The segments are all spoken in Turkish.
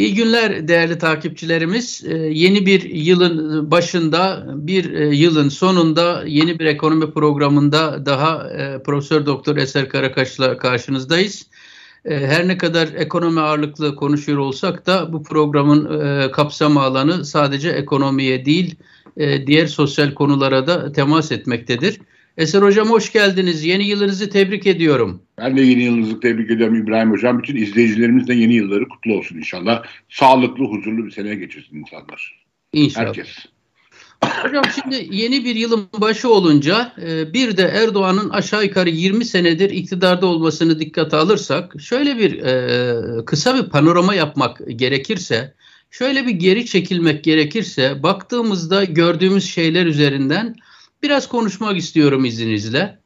İyi günler değerli takipçilerimiz. Ee, yeni bir yılın başında, bir e, yılın sonunda yeni bir ekonomi programında daha e, Profesör Doktor Eser Karakaş'la karşınızdayız. E, her ne kadar ekonomi ağırlıklı konuşuyor olsak da bu programın e, kapsam alanı sadece ekonomiye değil, diğer sosyal konulara da temas etmektedir. Eser Hocam hoş geldiniz. Yeni yılınızı tebrik ediyorum. Ben de yeni yılınızı tebrik ediyorum İbrahim Hocam. Bütün izleyicilerimiz de yeni yılları kutlu olsun inşallah. Sağlıklı, huzurlu bir seneye geçirsin insanlar. İnşallah. Herkes. Hocam şimdi yeni bir yılın başı olunca e, bir de Erdoğan'ın aşağı yukarı 20 senedir iktidarda olmasını dikkate alırsak şöyle bir e, kısa bir panorama yapmak gerekirse şöyle bir geri çekilmek gerekirse baktığımızda gördüğümüz şeyler üzerinden biraz konuşmak istiyorum izninizle.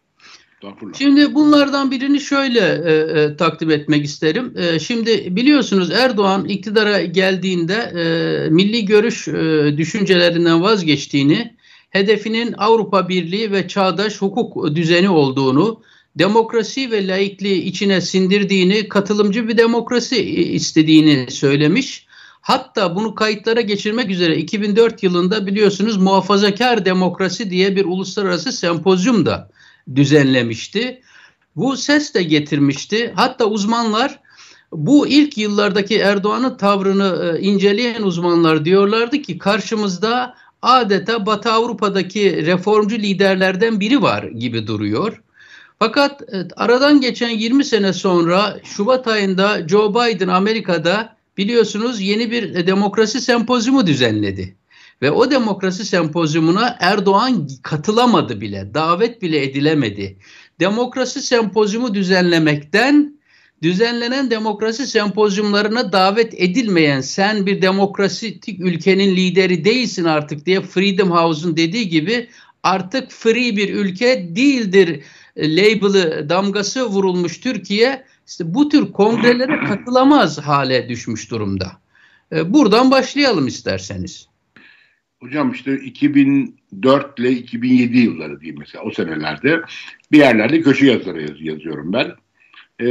Şimdi bunlardan birini şöyle e, e, takdim etmek isterim. E, şimdi biliyorsunuz Erdoğan iktidara geldiğinde e, milli görüş e, düşüncelerinden vazgeçtiğini, hedefinin Avrupa Birliği ve çağdaş hukuk düzeni olduğunu, demokrasi ve laikliği içine sindirdiğini, katılımcı bir demokrasi istediğini söylemiş. Hatta bunu kayıtlara geçirmek üzere 2004 yılında biliyorsunuz muhafazakar demokrasi diye bir uluslararası sempozyum da düzenlemişti. Bu ses de getirmişti. Hatta uzmanlar bu ilk yıllardaki Erdoğan'ın tavrını e, inceleyen uzmanlar diyorlardı ki karşımızda adeta Batı Avrupa'daki reformcu liderlerden biri var gibi duruyor. Fakat e, aradan geçen 20 sene sonra Şubat ayında Joe Biden Amerika'da biliyorsunuz yeni bir e, demokrasi sempozyumu düzenledi. Ve o demokrasi sempozyumuna Erdoğan katılamadı bile, davet bile edilemedi. Demokrasi sempozyumu düzenlemekten düzenlenen demokrasi sempozyumlarına davet edilmeyen sen bir demokratik ülkenin lideri değilsin artık diye Freedom House'un dediği gibi artık free bir ülke değildir e, label'ı damgası vurulmuş Türkiye işte bu tür kongrelere katılamaz hale düşmüş durumda. E, buradan başlayalım isterseniz. Hocam işte 2004 ile 2007 yılları diyeyim mesela o senelerde bir yerlerde köşe yazıları yaz, yazıyorum ben. Ee,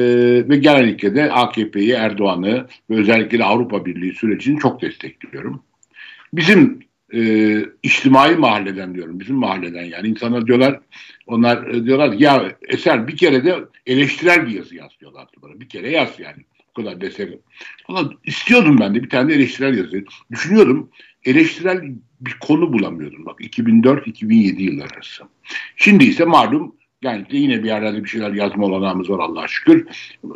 ve genellikle de AKP'yi, Erdoğan'ı ve özellikle de Avrupa Birliği sürecini çok destekliyorum. Bizim e, içtimai mahalleden diyorum, bizim mahalleden yani insanlar diyorlar, onlar e, diyorlar ya Eser bir kere de eleştirel bir yazı yaz diyorlar bana. Bir kere yaz yani. Bu kadar deserim. Ama istiyordum ben de bir tane de eleştirel yazı. Düşünüyordum eleştirel bir konu bulamıyordum bak 2004-2007 yıllar arası. Şimdi ise malum yani yine bir yerlerde bir şeyler yazma olanağımız var Allah'a şükür.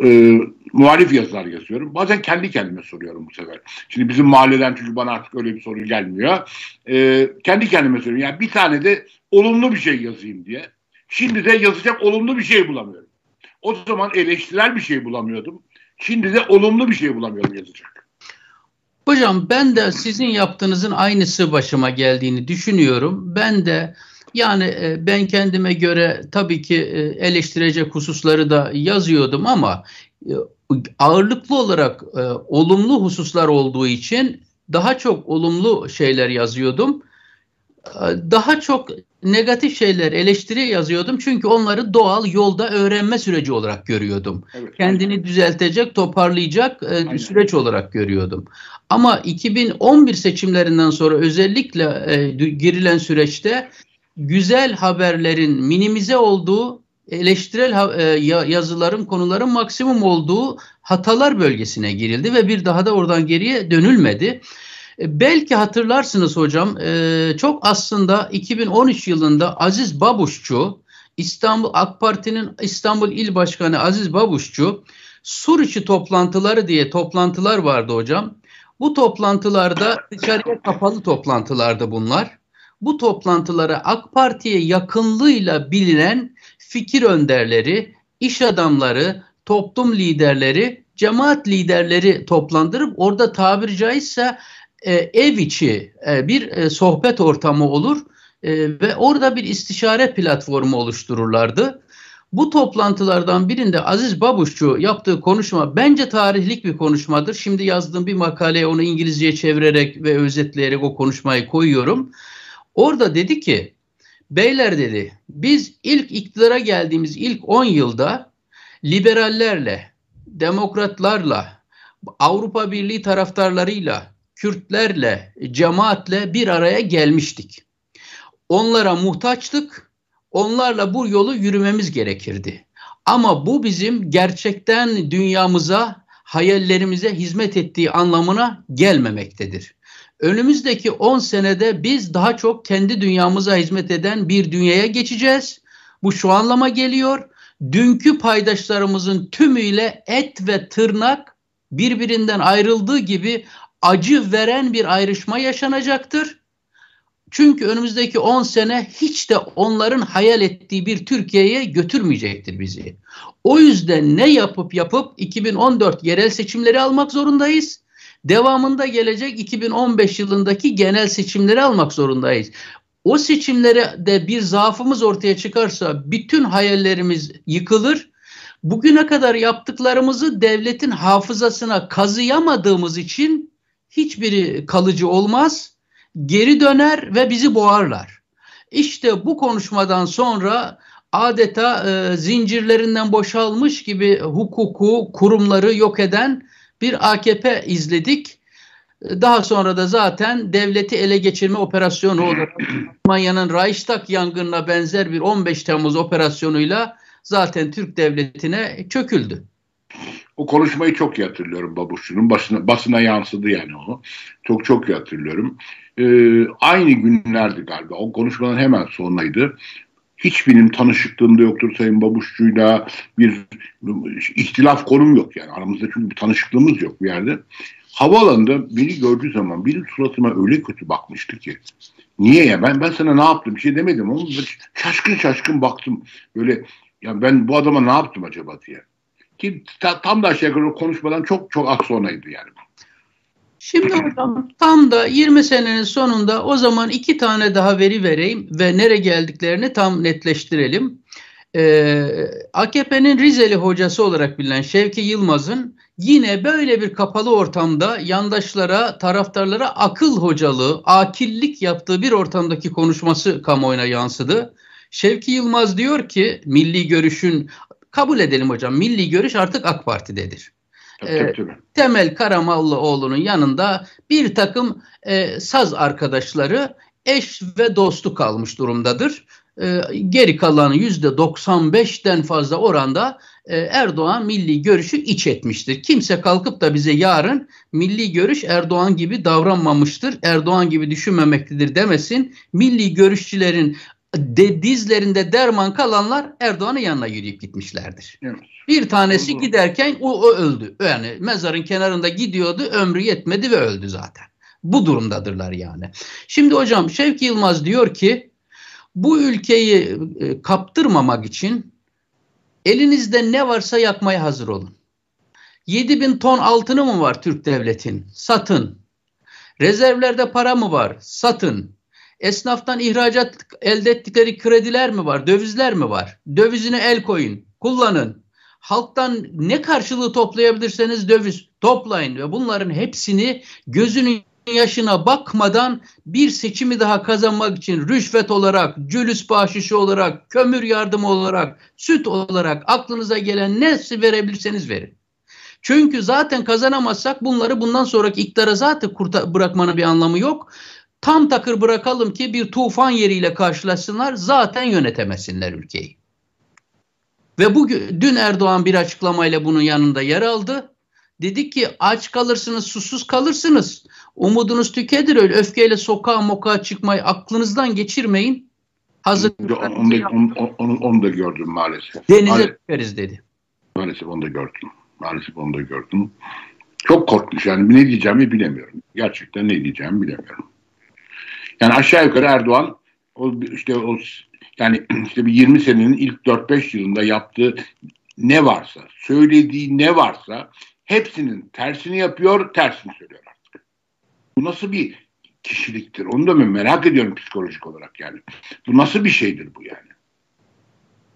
Ee, muhalif yazılar yazıyorum. Bazen kendi kendime soruyorum bu sefer. Şimdi bizim mahalleden çünkü bana artık öyle bir soru gelmiyor. Ee, kendi kendime soruyorum. Yani bir tane de olumlu bir şey yazayım diye. Şimdi de yazacak olumlu bir şey bulamıyorum. O zaman eleştirel bir şey bulamıyordum. Şimdi de olumlu bir şey bulamıyorum yazacak. Hocam ben de sizin yaptığınızın aynısı başıma geldiğini düşünüyorum. Ben de yani e, ben kendime göre tabii ki e, eleştirecek hususları da yazıyordum ama e, ağırlıklı olarak olumlu hususlar olduğu için daha çok olumlu şeyler yazıyordum. Daha çok negatif şeyler eleştiri yazıyordum çünkü onları doğal yolda öğrenme süreci olarak görüyordum. Evet, Kendini düzeltecek, toparlayacak aynen. süreç olarak görüyordum. Ama 2011 seçimlerinden sonra özellikle e, girilen süreçte güzel haberlerin minimize olduğu, eleştirel e, yazıların, konuların maksimum olduğu hatalar bölgesine girildi ve bir daha da oradan geriye dönülmedi. E, belki hatırlarsınız hocam, e, çok aslında 2013 yılında Aziz Babuşçu, İstanbul AK Parti'nin İstanbul İl Başkanı Aziz Babuşçu, Sur toplantıları diye toplantılar vardı hocam. Bu toplantılarda dışarıya kapalı toplantılarda bunlar. Bu toplantılara AK Parti'ye yakınlığıyla bilinen fikir önderleri, iş adamları, toplum liderleri, cemaat liderleri toplandırıp orada tabiri caizse e, ev içi e, bir e, sohbet ortamı olur e, ve orada bir istişare platformu oluştururlardı. Bu toplantılardan birinde Aziz Babuşçu yaptığı konuşma bence tarihlik bir konuşmadır. Şimdi yazdığım bir makaleye onu İngilizceye çevirerek ve özetleyerek o konuşmayı koyuyorum. Orada dedi ki, beyler dedi, biz ilk iktidara geldiğimiz ilk 10 yılda liberallerle, demokratlarla, Avrupa Birliği taraftarlarıyla, Kürtlerle, cemaatle bir araya gelmiştik. Onlara muhtaçtık. Onlarla bu yolu yürümemiz gerekirdi. Ama bu bizim gerçekten dünyamıza, hayallerimize hizmet ettiği anlamına gelmemektedir. Önümüzdeki 10 senede biz daha çok kendi dünyamıza hizmet eden bir dünyaya geçeceğiz. Bu şu anlama geliyor. Dünkü paydaşlarımızın tümüyle et ve tırnak birbirinden ayrıldığı gibi acı veren bir ayrışma yaşanacaktır. Çünkü önümüzdeki 10 sene hiç de onların hayal ettiği bir Türkiye'ye götürmeyecektir bizi. O yüzden ne yapıp yapıp 2014 yerel seçimleri almak zorundayız. Devamında gelecek 2015 yılındaki genel seçimleri almak zorundayız. O seçimlere de bir zaafımız ortaya çıkarsa bütün hayallerimiz yıkılır. Bugüne kadar yaptıklarımızı devletin hafızasına kazıyamadığımız için hiçbiri kalıcı olmaz. Geri döner ve bizi boğarlar. İşte bu konuşmadan sonra adeta e, zincirlerinden boşalmış gibi hukuku, kurumları yok eden bir AKP izledik. Daha sonra da zaten devleti ele geçirme operasyonu olarak Almanya'nın Reichstag yangınına benzer bir 15 Temmuz operasyonuyla zaten Türk devletine çöküldü. O konuşmayı çok iyi hatırlıyorum Babuşçu'nun. Basına, basına yansıdı yani onu. Çok çok iyi hatırlıyorum. Ee, aynı günlerdi galiba. O konuşmanın hemen sonraydı. Hiç benim tanışıklığım da yoktur Sayın Babuşçu'yla. Bir ihtilaf konum yok yani. Aramızda çünkü bir tanışıklığımız yok bir yerde. Havaalanında beni gördüğü zaman benim suratıma öyle kötü bakmıştı ki. Niye ya? Ben ben sana ne yaptım? Bir şey demedim ama şaşkın şaşkın baktım. Böyle ya ben bu adama ne yaptım acaba diye. Ki ta, tam da aşağı yukarı konuşmadan çok çok az sonraydı yani. Şimdi hocam tam da 20 senenin sonunda o zaman iki tane daha veri vereyim ve nere geldiklerini tam netleştirelim. Ee, AKP'nin Rizeli hocası olarak bilinen Şevki Yılmaz'ın yine böyle bir kapalı ortamda yandaşlara, taraftarlara akıl hocalığı, akillik yaptığı bir ortamdaki konuşması kamuoyuna yansıdı. Şevki Yılmaz diyor ki milli görüşün kabul edelim hocam milli görüş artık AK Parti'dedir. Tabii, Temel Karamollaoğlu'nun yanında bir takım e, saz arkadaşları eş ve dostu kalmış durumdadır. E, geri kalanı yüzde 95'ten fazla oranda e, Erdoğan milli görüşü iç etmiştir. Kimse kalkıp da bize yarın milli görüş Erdoğan gibi davranmamıştır, Erdoğan gibi düşünmemektedir demesin. Milli görüşçülerin de, dizlerinde derman kalanlar Erdoğan'ın yanına yürüyüp gitmişlerdir. Evet. Bir tanesi Doğru. giderken o, o öldü. Yani mezarın kenarında gidiyordu, ömrü yetmedi ve öldü zaten. Bu durumdadırlar yani. Şimdi hocam Şevki Yılmaz diyor ki bu ülkeyi e, kaptırmamak için elinizde ne varsa yakmaya hazır olun. 7 bin ton altını mı var Türk devletin? Satın. Rezervlerde para mı var? Satın. Esnaftan ihracat elde ettikleri krediler mi var? Dövizler mi var? Dövizine el koyun. Kullanın. Halktan ne karşılığı toplayabilirseniz döviz toplayın ve bunların hepsini gözünün yaşına bakmadan bir seçimi daha kazanmak için rüşvet olarak, cülüs bahşişi olarak, kömür yardımı olarak, süt olarak aklınıza gelen ne verebilirseniz verin. Çünkü zaten kazanamazsak bunları bundan sonraki iktidara zaten kurta bırakmanın bir anlamı yok. Tam takır bırakalım ki bir tufan yeriyle karşılaşsınlar zaten yönetemesinler ülkeyi. Ve bugün dün Erdoğan bir açıklamayla bunun yanında yer aldı. Dedi ki aç kalırsınız, susuz kalırsınız. Umudunuz tükedir öyle öfkeyle sokağa mokağa çıkmayı aklınızdan geçirmeyin. Hazır. Onu onu, onu da gördüm maalesef. Denize maalesef, dedi. Maalesef onu da gördüm. Maalesef onu da gördüm. Çok korkmuş yani ne diyeceğimi bilemiyorum. Gerçekten ne diyeceğimi bilemiyorum. Yani aşağı yukarı Erdoğan o işte o yani işte bir 20 senenin ilk 4-5 yılında yaptığı ne varsa, söylediği ne varsa hepsinin tersini yapıyor, tersini söylüyor artık. Bu nasıl bir kişiliktir? Onu da ben merak ediyorum psikolojik olarak yani. Bu nasıl bir şeydir bu yani?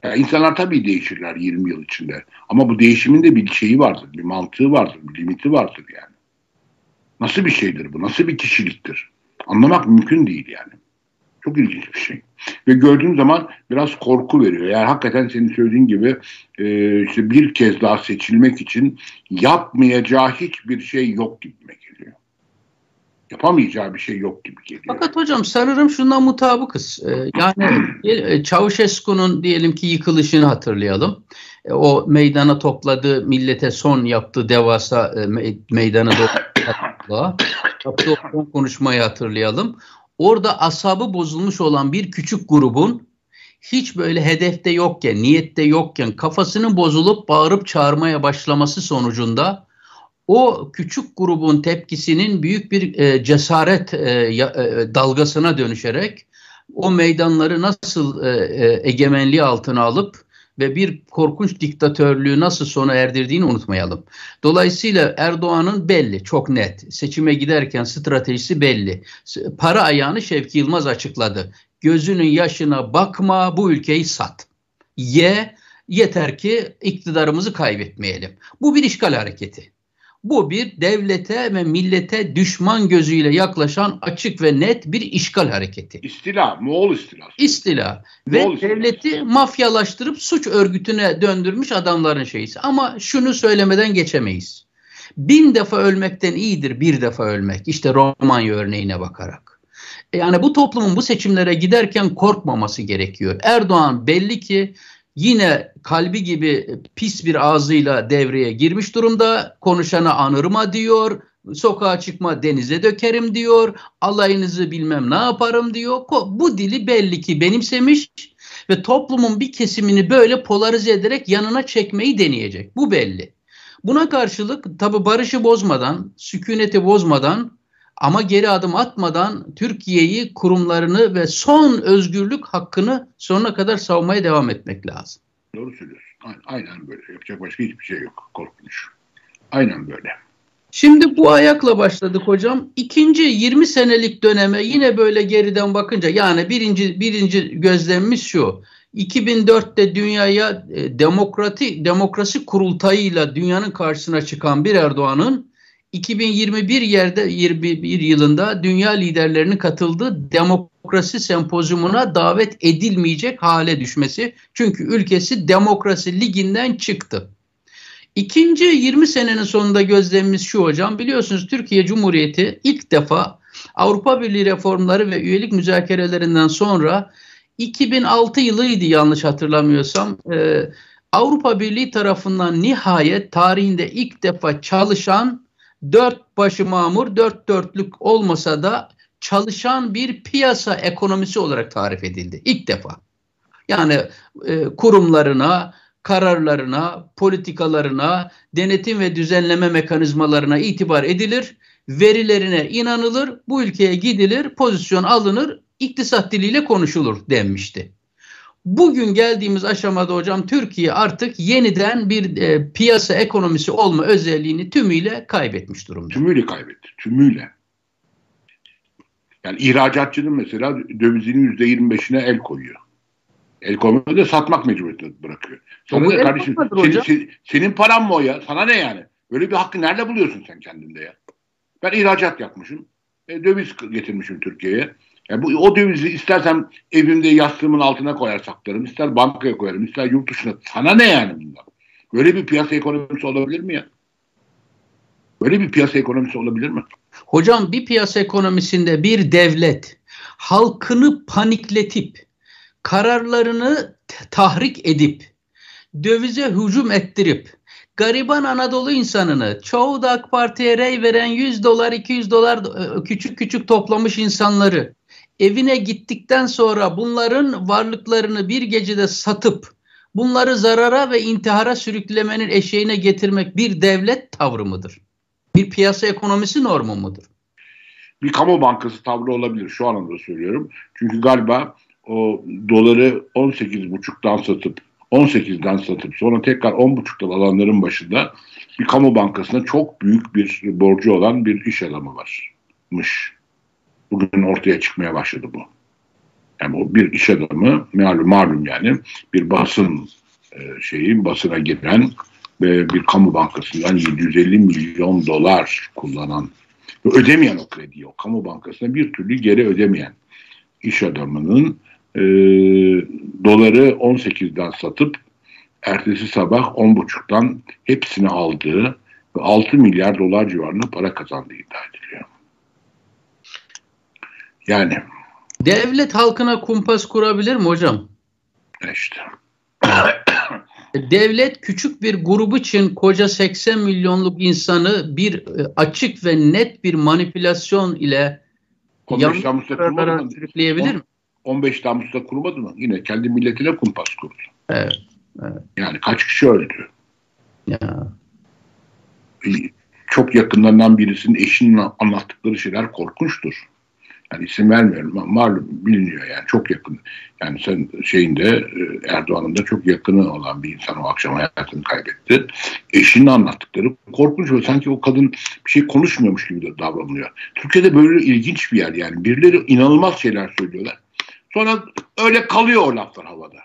yani insanlar tabii değişirler 20 yıl içinde. Ama bu değişimin de bir şeyi vardır, bir mantığı vardır, bir limiti vardır yani. Nasıl bir şeydir bu? Nasıl bir kişiliktir? Anlamak mümkün değil yani. Çok ilginç bir şey. Ve gördüğüm zaman biraz korku veriyor. Yani hakikaten senin söylediğin gibi e, işte bir kez daha seçilmek için yapmayacağı hiçbir şey yok gibime geliyor. Yapamayacağı bir şey yok gibi geliyor. Fakat hocam sanırım şundan mutabıkız. Ee, yani e, Çavuşescu'nun diyelim ki yıkılışını hatırlayalım. E, o meydana topladığı millete son yaptığı devasa e, meydana doğru yaptığı konuşmayı hatırlayalım. Orada asabı bozulmuş olan bir küçük grubun hiç böyle hedefte yokken, niyette yokken kafasının bozulup bağırıp çağırmaya başlaması sonucunda o küçük grubun tepkisinin büyük bir e, cesaret e, e, dalgasına dönüşerek o meydanları nasıl e, e, egemenliği altına alıp ve bir korkunç diktatörlüğü nasıl sona erdirdiğini unutmayalım. Dolayısıyla Erdoğan'ın belli, çok net. Seçime giderken stratejisi belli. Para ayağını Şevki Yılmaz açıkladı. Gözünün yaşına bakma, bu ülkeyi sat. Ye, yeter ki iktidarımızı kaybetmeyelim. Bu bir işgal hareketi. Bu bir devlete ve millete düşman gözüyle yaklaşan açık ve net bir işgal hareketi. İstila, Moğol istilası. İstila ve Moğol devleti istilası. mafyalaştırıp suç örgütüne döndürmüş adamların şeyisi. Ama şunu söylemeden geçemeyiz. Bin defa ölmekten iyidir bir defa ölmek. İşte Romanya örneğine bakarak. Yani bu toplumun bu seçimlere giderken korkmaması gerekiyor. Erdoğan belli ki yine kalbi gibi pis bir ağzıyla devreye girmiş durumda. Konuşana anırma diyor, sokağa çıkma denize dökerim diyor, alayınızı bilmem ne yaparım diyor. Bu dili belli ki benimsemiş ve toplumun bir kesimini böyle polarize ederek yanına çekmeyi deneyecek. Bu belli. Buna karşılık tabi barışı bozmadan, sükuneti bozmadan ama geri adım atmadan Türkiye'yi, kurumlarını ve son özgürlük hakkını sonuna kadar savunmaya devam etmek lazım. Doğru söylüyorsun. Aynen böyle. Yapacak başka hiçbir şey yok. Korkunç. Aynen böyle. Şimdi bu ayakla başladık hocam. İkinci 20 senelik döneme yine böyle geriden bakınca yani birinci birinci gözlemimiz şu. 2004'te dünyaya e, demokrati demokrasi kurultayıyla dünyanın karşısına çıkan bir Erdoğan'ın 2021 yerde 21 yılında dünya liderlerinin katıldığı demokrasi sempozyumuna davet edilmeyecek hale düşmesi. Çünkü ülkesi demokrasi liginden çıktı. İkinci 20 senenin sonunda gözlemimiz şu hocam. Biliyorsunuz Türkiye Cumhuriyeti ilk defa Avrupa Birliği reformları ve üyelik müzakerelerinden sonra 2006 yılıydı yanlış hatırlamıyorsam. E, Avrupa Birliği tarafından nihayet tarihinde ilk defa çalışan dört başı mamur, dört dörtlük olmasa da çalışan bir piyasa ekonomisi olarak tarif edildi ilk defa. Yani e, kurumlarına, kararlarına, politikalarına, denetim ve düzenleme mekanizmalarına itibar edilir, verilerine inanılır, bu ülkeye gidilir, pozisyon alınır, iktisat diliyle konuşulur denmişti. Bugün geldiğimiz aşamada hocam Türkiye artık yeniden bir e, piyasa ekonomisi olma özelliğini tümüyle kaybetmiş durumda. Tümüyle kaybetti. Tümüyle. Yani ihracatçının mesela dövizinin yüzde yirmi beşine el koyuyor. El koymayı da satmak mecburiyeti bırakıyor. Sana ne kardeşim senin, senin, senin paran mı o ya? Sana ne yani? Böyle bir hakkı nerede buluyorsun sen kendinde ya? Ben ihracat yapmışım. E, döviz getirmişim Türkiye'ye. Yani bu, o dövizi istersem evimde yastığımın altına koyar saklarım, ister bankaya koyarım, ister yurt dışına. Sana ne yani bunlar? Böyle bir piyasa ekonomisi olabilir mi ya? Böyle bir piyasa ekonomisi olabilir mi? Hocam bir piyasa ekonomisinde bir devlet halkını panikletip kararlarını tahrik edip dövize hücum ettirip gariban Anadolu insanını çoğu da AK Parti'ye rey veren 100 dolar 200 dolar e, küçük küçük toplamış insanları evine gittikten sonra bunların varlıklarını bir gecede satıp bunları zarara ve intihara sürüklemenin eşeğine getirmek bir devlet tavrı mıdır? Bir piyasa ekonomisi normu mudur? Bir kamu bankası tavrı olabilir şu anlamda söylüyorum. Çünkü galiba o doları 18,5'dan satıp 18'den satıp sonra tekrar 10,5'tan alanların başında bir kamu bankasına çok büyük bir borcu olan bir iş adamı varmış. Bugün ortaya çıkmaya başladı bu. Yani o bir iş adamı malum, malum yani bir basın e, şeyi basına giren ve bir kamu bankasından 750 milyon dolar kullanan ve ödemeyen o krediyi o kamu bankasına bir türlü geri ödemeyen iş adamının e, doları 18'den satıp ertesi sabah 10.5'tan hepsini aldığı ve 6 milyar dolar civarında para kazandığı iddia ediliyor. Yani. Devlet halkına kumpas kurabilir mi hocam? İşte. Devlet küçük bir grubu için koca 80 milyonluk insanı bir e, açık ve net bir manipülasyon ile yanlış kararlara sürükleyebilir mi? 15 Temmuz'da kurmadı mı? Yine kendi milletine kumpas kurdu. Evet. evet. Yani kaç kişi öldü? Ya. Çok yakınlarından birisinin eşinin anlattıkları şeyler korkunçtur. Yani isim vermiyorum. Malum biliniyor yani çok yakın. Yani sen şeyinde e, Erdoğan'ın da çok yakını olan bir insan o akşam hayatını kaybetti. Eşinin anlattıkları korkunç ve sanki o kadın bir şey konuşmuyormuş gibi de davranılıyor. Türkiye'de böyle ilginç bir yer yani. Birileri inanılmaz şeyler söylüyorlar. Sonra öyle kalıyor o laflar havada.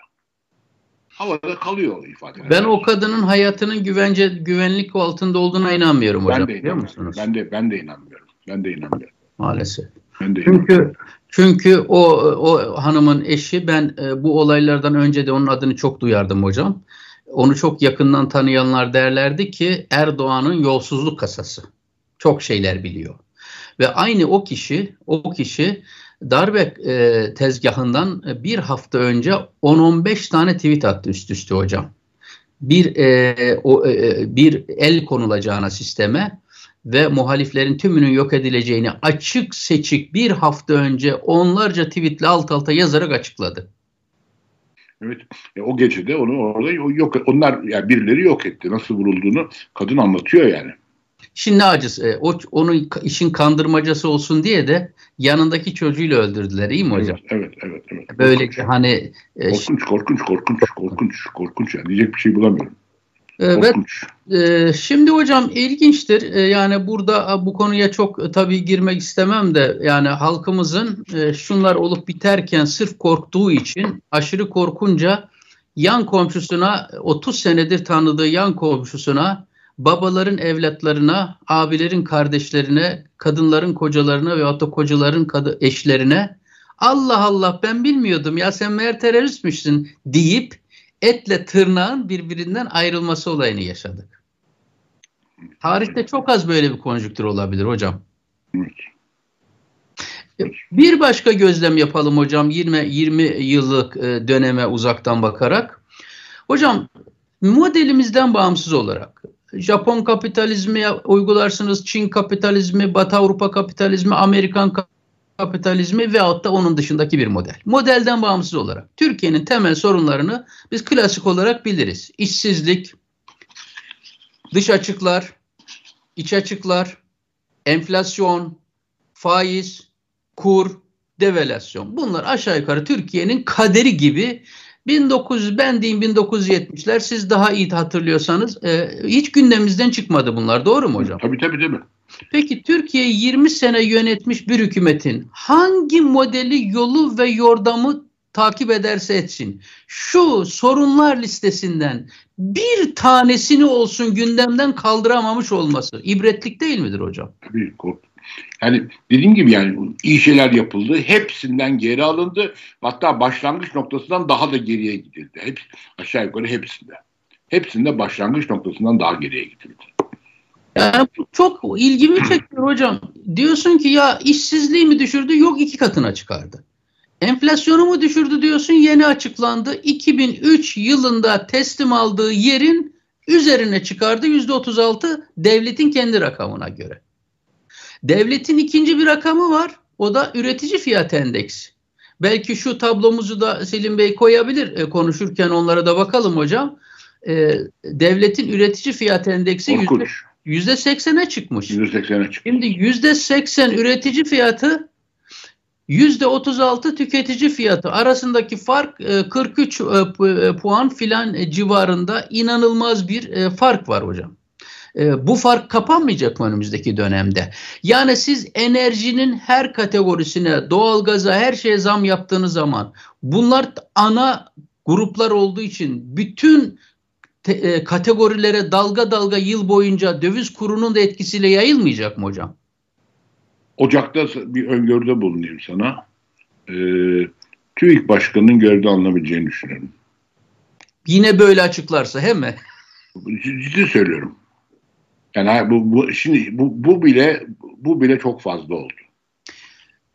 Havada kalıyor o ifadeler. Ben o kadının hayatının güvence güvenlik altında olduğuna inanmıyorum hocam. Ben de inanmıyorum. Ben de ben de inanmıyorum. Ben de inanmıyorum. Maalesef. Ben de çünkü çünkü o o hanımın eşi ben e, bu olaylardan önce de onun adını çok duyardım hocam. Onu çok yakından tanıyanlar derlerdi ki Erdoğan'ın yolsuzluk kasası. Çok şeyler biliyor. Ve aynı o kişi o kişi darbe e, tezgahından bir hafta önce 10-15 tane tweet attı üst üste hocam. Bir e, o, e, bir el konulacağına sisteme ve muhaliflerin tümünün yok edileceğini açık seçik bir hafta önce onlarca tweetle alt alta yazarak açıkladı. Evet. E, o gece de onu orada yok onlar yani birileri yok etti. Nasıl vurulduğunu kadın anlatıyor yani. Şimdi acısı e, o onun işin kandırmacası olsun diye de yanındaki çocuğuyla öldürdüler iyi mi hocam? Evet evet evet. evet. Böyle korkunç. hani e, korkunç korkunç korkunç korkunç korkunç yani diyecek bir şey bulamıyorum. Evet. E, şimdi hocam ilginçtir. E, yani burada bu konuya çok e, tabii girmek istemem de yani halkımızın e, şunlar olup biterken sırf korktuğu için aşırı korkunca yan komşusuna 30 senedir tanıdığı yan komşusuna babaların evlatlarına, abilerin kardeşlerine, kadınların kocalarına ve hatta kocaların eşlerine Allah Allah ben bilmiyordum ya sen meğer teröristmişsin deyip etle tırnağın birbirinden ayrılması olayını yaşadık. Tarihte çok az böyle bir konjüktür olabilir hocam. Bir başka gözlem yapalım hocam 20 20 yıllık e, döneme uzaktan bakarak. Hocam modelimizden bağımsız olarak Japon kapitalizmi uygularsınız, Çin kapitalizmi, Batı Avrupa kapitalizmi, Amerikan kapitalizmi veyahut da onun dışındaki bir model. Modelden bağımsız olarak Türkiye'nin temel sorunlarını biz klasik olarak biliriz. İşsizlik, dış açıklar, iç açıklar, enflasyon, faiz, kur, devalüasyon. Bunlar aşağı yukarı Türkiye'nin kaderi gibi 1900 ben diyeyim 1970'ler siz daha iyi hatırlıyorsanız e, hiç gündemimizden çıkmadı bunlar. Doğru mu hocam? Tabii tabii tabii. Peki Türkiye'yi 20 sene yönetmiş bir hükümetin hangi modeli, yolu ve yordamı takip ederse etsin şu sorunlar listesinden bir tanesini olsun gündemden kaldıramamış olması ibretlik değil midir hocam? Tabii yani dediğim gibi yani iyi şeyler yapıldı. Hepsinden geri alındı. Hatta başlangıç noktasından daha da geriye gidildi. Hep, aşağı yukarı hepsinde. Hepsinde başlangıç noktasından daha geriye gidildi. Yani çok ilgimi çekiyor hocam. Diyorsun ki ya işsizliği mi düşürdü? Yok iki katına çıkardı. Enflasyonu mu düşürdü diyorsun? Yeni açıklandı. 2003 yılında teslim aldığı yerin üzerine çıkardı. %36 devletin kendi rakamına göre. Devletin ikinci bir rakamı var. O da üretici fiyat endeksi. Belki şu tablomuzu da Selim Bey koyabilir e, konuşurken onlara da bakalım hocam. E, devletin üretici fiyat endeksi yüzde seksene çıkmış. Yüzde seksene çıkmış. Şimdi yüzde seksen üretici fiyatı yüzde otuz altı tüketici fiyatı arasındaki fark 43 e, e, puan filan civarında inanılmaz bir fark var hocam. bu fark kapanmayacak mı önümüzdeki dönemde? Yani siz enerjinin her kategorisine, doğalgaza, her şeye zam yaptığınız zaman bunlar ana gruplar olduğu için bütün te, e, kategorilere dalga dalga yıl boyunca döviz kurunun da etkisiyle yayılmayacak mı hocam? Ocak'ta bir öngörüde bulunayım sana. Ee, TÜİK Başkanı'nın görevden alınabileceğini düşünüyorum. Yine böyle açıklarsa he mi? Ciddi söylüyorum. Yani bu, bu şimdi bu, bu bile bu bile çok fazla oldu.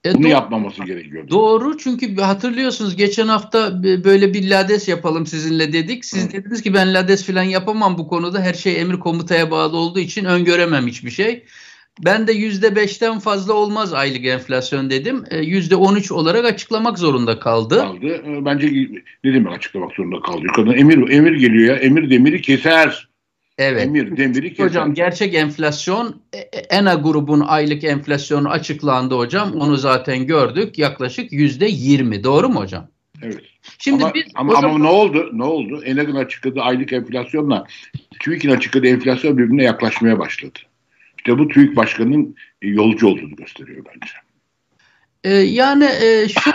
E, Bunu yapmaması gerekiyor. Doğru çünkü hatırlıyorsunuz geçen hafta böyle bir lades yapalım sizinle dedik. Siz Hı. dediniz ki ben lades falan yapamam bu konuda. Her şey emir komutaya bağlı olduğu için öngöremem hiçbir şey. Ben de yüzde beşten fazla olmaz aylık enflasyon dedim. E, yüzde on üç olarak açıklamak zorunda kaldı. Kaldı. E, bence ne demek açıklamak zorunda kaldı? Yukarıdan emir, emir geliyor ya. Emir demiri keser. Evet. Emir demiri keser. Hocam gerçek enflasyon e, ENA grubun aylık enflasyonu açıklandı hocam. Onu zaten gördük. Yaklaşık yüzde yirmi. Doğru mu hocam? Evet. Şimdi ama, biz ama, zaman... ama ne oldu? Ne oldu? ENA'nın açıkladığı aylık enflasyonla TÜİK'in açıkladığı enflasyon birbirine yaklaşmaya başladı. İşte bu TÜİK Başkanı'nın yolcu olduğunu gösteriyor bence. Ee, yani e, şu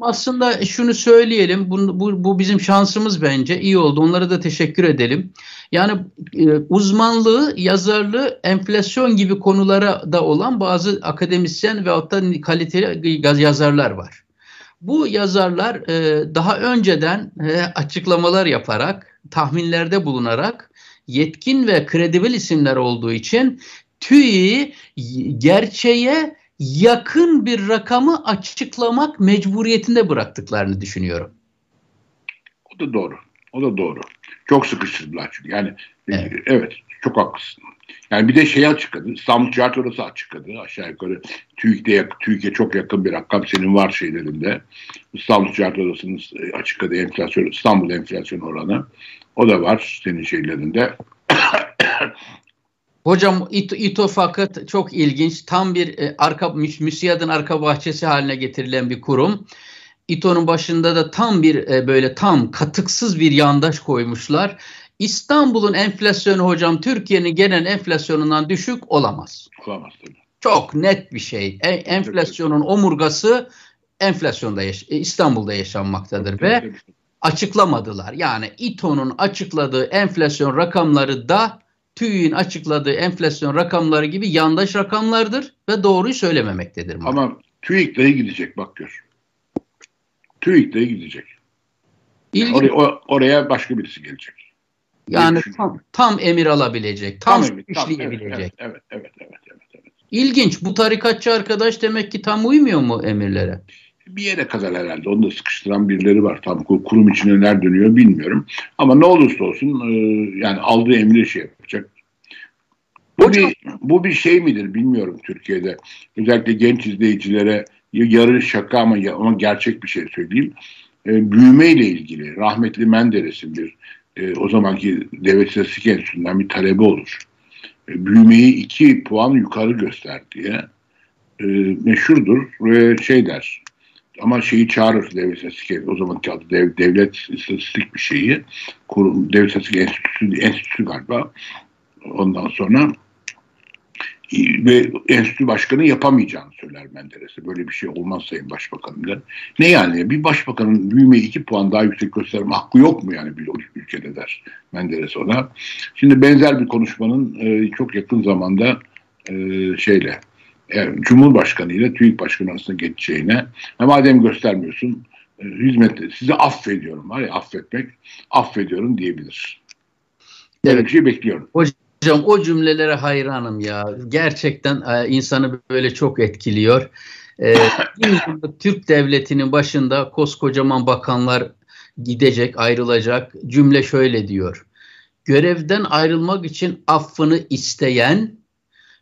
aslında şunu söyleyelim bu, bu, bu bizim şansımız bence iyi oldu onlara da teşekkür edelim. Yani e, uzmanlığı yazarlığı enflasyon gibi konulara da olan bazı akademisyen ve hatta kaliteli yazarlar var. Bu yazarlar e, daha önceden e, açıklamalar yaparak tahminlerde bulunarak yetkin ve kredibil isimler olduğu için TÜİ gerçeğe yakın bir rakamı açıklamak mecburiyetinde bıraktıklarını düşünüyorum. O da doğru. O da doğru. Çok sıkıştırdılar çünkü. Yani e, evet, evet çok haklısın. Yani bir de şey açıkladı. İstanbul Odası açıkladı. Aşağı yukarı TÜİK'te, TÜİK'e çok yakın bir rakam senin var şeylerinde. İstanbul Odası'nın e, açıkladığı enflasyon, İstanbul enflasyon oranı. O da var senin şeylerinde. Hocam İto, İto fakat çok ilginç. Tam bir e, arka müsiyadın arka bahçesi haline getirilen bir kurum. İTO'nun başında da tam bir e, böyle tam katıksız bir yandaş koymuşlar. İstanbul'un enflasyonu hocam Türkiye'nin genel enflasyonundan düşük olamaz. Olamaz tabii. Çok net bir şey. E, enflasyonun omurgası enflasyonda yaş- e, İstanbul'da yaşanmaktadır tabii, ve tabii. açıklamadılar. Yani İTO'nun açıkladığı enflasyon rakamları da TÜİ'nin açıkladığı enflasyon rakamları gibi yandaş rakamlardır ve doğruyu söylememektedir. Ama TÜİK'le gidecek bak gör. TÜİK'le gidecek. Yani oraya, oraya başka birisi gelecek. Yani tam, tam emir alabilecek, tam, tam emir, işleyebilecek. Tam, evet, evet, evet, evet, evet. İlginç. Bu tarikatçı arkadaş demek ki tam uymuyor mu emirlere? Bir yere kadar herhalde. Onu da sıkıştıran birileri var. Tam kurum içinde neler dönüyor bilmiyorum. Ama ne olursa olsun e, yani aldığı emri şey yapacak. Bu bir, bu bir şey midir bilmiyorum Türkiye'de. Özellikle genç izleyicilere yarı şaka ama, ama gerçek bir şey söyleyeyim. E, büyüme ile ilgili rahmetli Menderes'in bir e, o zamanki Devlet İstatistik Enstitüsü'nden bir talebi olur. E, büyümeyi iki puan yukarı göster diye e, meşhurdur ve şey der ama şeyi çağırır devlet istatistik o zamanki adı dev, devlet istatistik bir şeyi kurum devlet istatistik enstitüsü, enstitüsü galiba ondan sonra ve enstitü başkanı yapamayacağını söyler Menderes'e. Böyle bir şey olmaz Sayın Başbakanım der. Ne yani? Bir başbakanın büyümeyi iki puan daha yüksek gösterme hakkı yok mu yani bir ülkede der Menderes ona. Şimdi benzer bir konuşmanın e, çok yakın zamanda e, şeyle yani Cumhurbaşkanı ile TÜİK Başkanı arasında geçeceğine e madem göstermiyorsun e, hizmet sizi affediyorum var ya affetmek affediyorum diyebilir. Böyle evet. bir şey bekliyorum. Hocam o cümlelere hayranım ya. Gerçekten e, insanı böyle çok etkiliyor. E, Türk devletinin başında koskocaman bakanlar gidecek, ayrılacak. Cümle şöyle diyor. Görevden ayrılmak için affını isteyen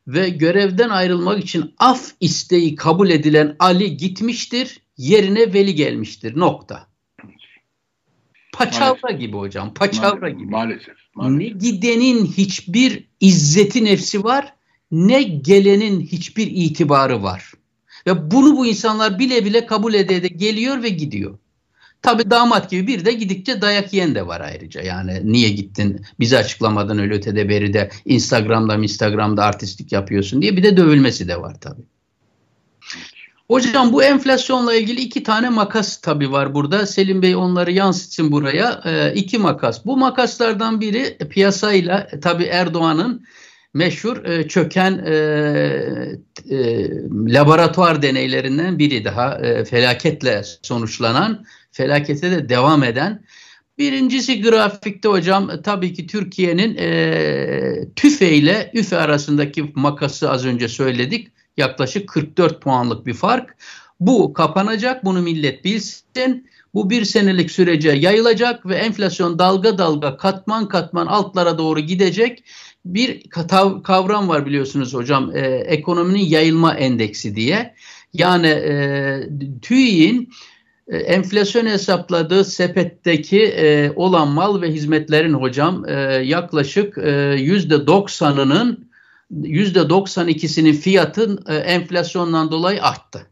ve görevden ayrılmak için af isteği kabul edilen Ali gitmiştir, yerine Veli gelmiştir. Nokta. Paçavra maalesef. gibi hocam, paçavra maalesef, gibi. Maalesef, maalesef. Ne gidenin hiçbir izzeti nefsi var, ne gelenin hiçbir itibarı var. Ve bunu bu insanlar bile bile kabul ede ede geliyor ve gidiyor. Tabi damat gibi bir de gidikçe dayak yiyen de var ayrıca. Yani niye gittin bizi açıklamadan öyle ötede beri de Instagram'da Instagram'da artistlik yapıyorsun diye bir de dövülmesi de var tabi. Hocam bu enflasyonla ilgili iki tane makas tabi var burada. Selim Bey onları yansıtsın buraya. E, iki makas. Bu makaslardan biri piyasayla tabi Erdoğan'ın meşhur e, çöken e, e, laboratuvar deneylerinden biri daha e, felaketle sonuçlanan, felakete de devam eden. Birincisi grafikte hocam tabii ki Türkiye'nin e, TÜFE ile ÜFE arasındaki makası az önce söyledik. Yaklaşık 44 puanlık bir fark. Bu kapanacak, bunu millet bilsin. Bu bir senelik sürece yayılacak ve enflasyon dalga dalga katman katman altlara doğru gidecek. Bir kavram var biliyorsunuz hocam e, ekonominin yayılma endeksi diye. Yani e, TÜİ'nin e, enflasyon hesapladığı sepetteki e, olan mal ve hizmetlerin hocam e, yaklaşık yüzde 90'ının %92'sinin fiyatın e, enflasyondan dolayı arttı.